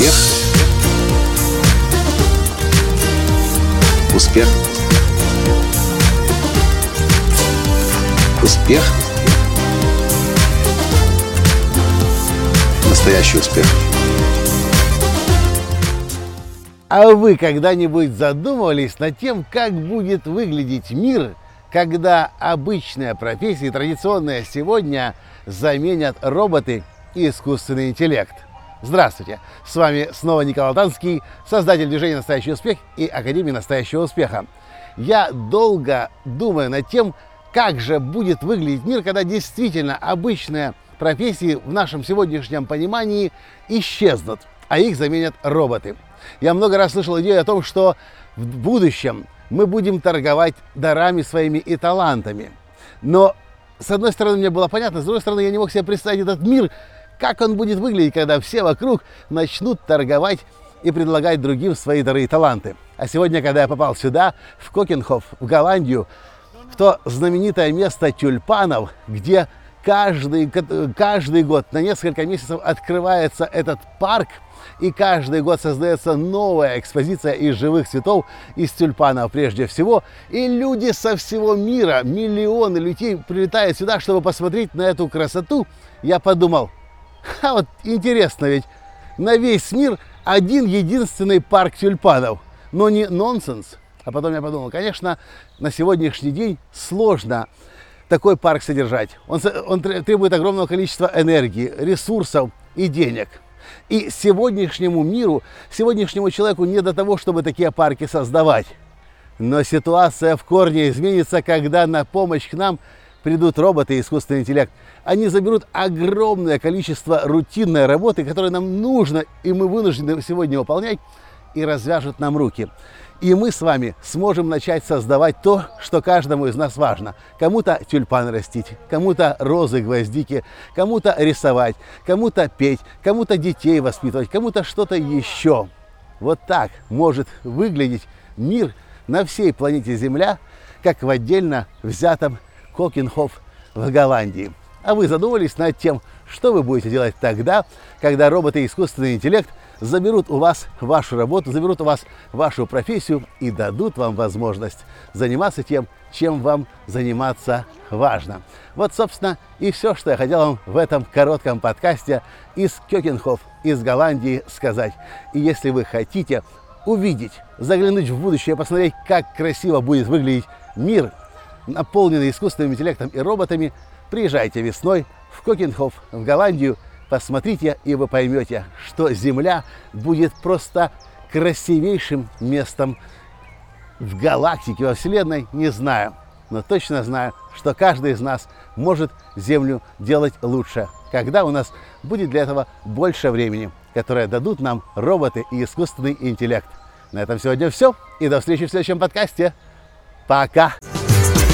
Успех. Успех. Успех. Настоящий успех. А вы когда-нибудь задумывались над тем, как будет выглядеть мир, когда обычная профессия традиционная сегодня заменят роботы и искусственный интеллект? Здравствуйте! С вами снова Николай Танский, создатель движения «Настоящий успех» и Академии «Настоящего успеха». Я долго думаю над тем, как же будет выглядеть мир, когда действительно обычные профессии в нашем сегодняшнем понимании исчезнут, а их заменят роботы – я много раз слышал идею о том, что в будущем мы будем торговать дарами своими и талантами. Но, с одной стороны, мне было понятно, с другой стороны, я не мог себе представить этот мир, как он будет выглядеть, когда все вокруг начнут торговать и предлагать другим свои дары и таланты. А сегодня, когда я попал сюда, в Кокенхоф, в Голландию, в то знаменитое место тюльпанов, где каждый, каждый год на несколько месяцев открывается этот парк – и каждый год создается новая экспозиция из живых цветов, из тюльпанов прежде всего. И люди со всего мира, миллионы людей прилетают сюда, чтобы посмотреть на эту красоту. Я подумал, а вот интересно ведь, на весь мир один единственный парк тюльпанов. Но не нонсенс. А потом я подумал, конечно, на сегодняшний день сложно такой парк содержать. Он, он требует огромного количества энергии, ресурсов и денег. И сегодняшнему миру, сегодняшнему человеку не до того, чтобы такие парки создавать. Но ситуация в корне изменится, когда на помощь к нам придут роботы и искусственный интеллект. Они заберут огромное количество рутинной работы, которую нам нужно и мы вынуждены сегодня выполнять, и развяжут нам руки. И мы с вами сможем начать создавать то, что каждому из нас важно. Кому-то тюльпан растить, кому-то розы, гвоздики, кому-то рисовать, кому-то петь, кому-то детей воспитывать, кому-то что-то еще. Вот так может выглядеть мир на всей планете Земля, как в отдельно взятом Кокенхоф в Голландии. А вы задумались над тем, что вы будете делать тогда, когда роботы и искусственный интеллект заберут у вас вашу работу, заберут у вас вашу профессию и дадут вам возможность заниматься тем, чем вам заниматься важно. Вот, собственно, и все, что я хотел вам в этом коротком подкасте из Кёкенхоф, из Голландии сказать. И если вы хотите увидеть, заглянуть в будущее, посмотреть, как красиво будет выглядеть мир, наполненный искусственным интеллектом и роботами, приезжайте весной в Кокенхоф, в Голландию, посмотрите, и вы поймете, что Земля будет просто красивейшим местом в галактике, во Вселенной, не знаю. Но точно знаю, что каждый из нас может Землю делать лучше, когда у нас будет для этого больше времени, которое дадут нам роботы и искусственный интеллект. На этом сегодня все, и до встречи в следующем подкасте. Пока!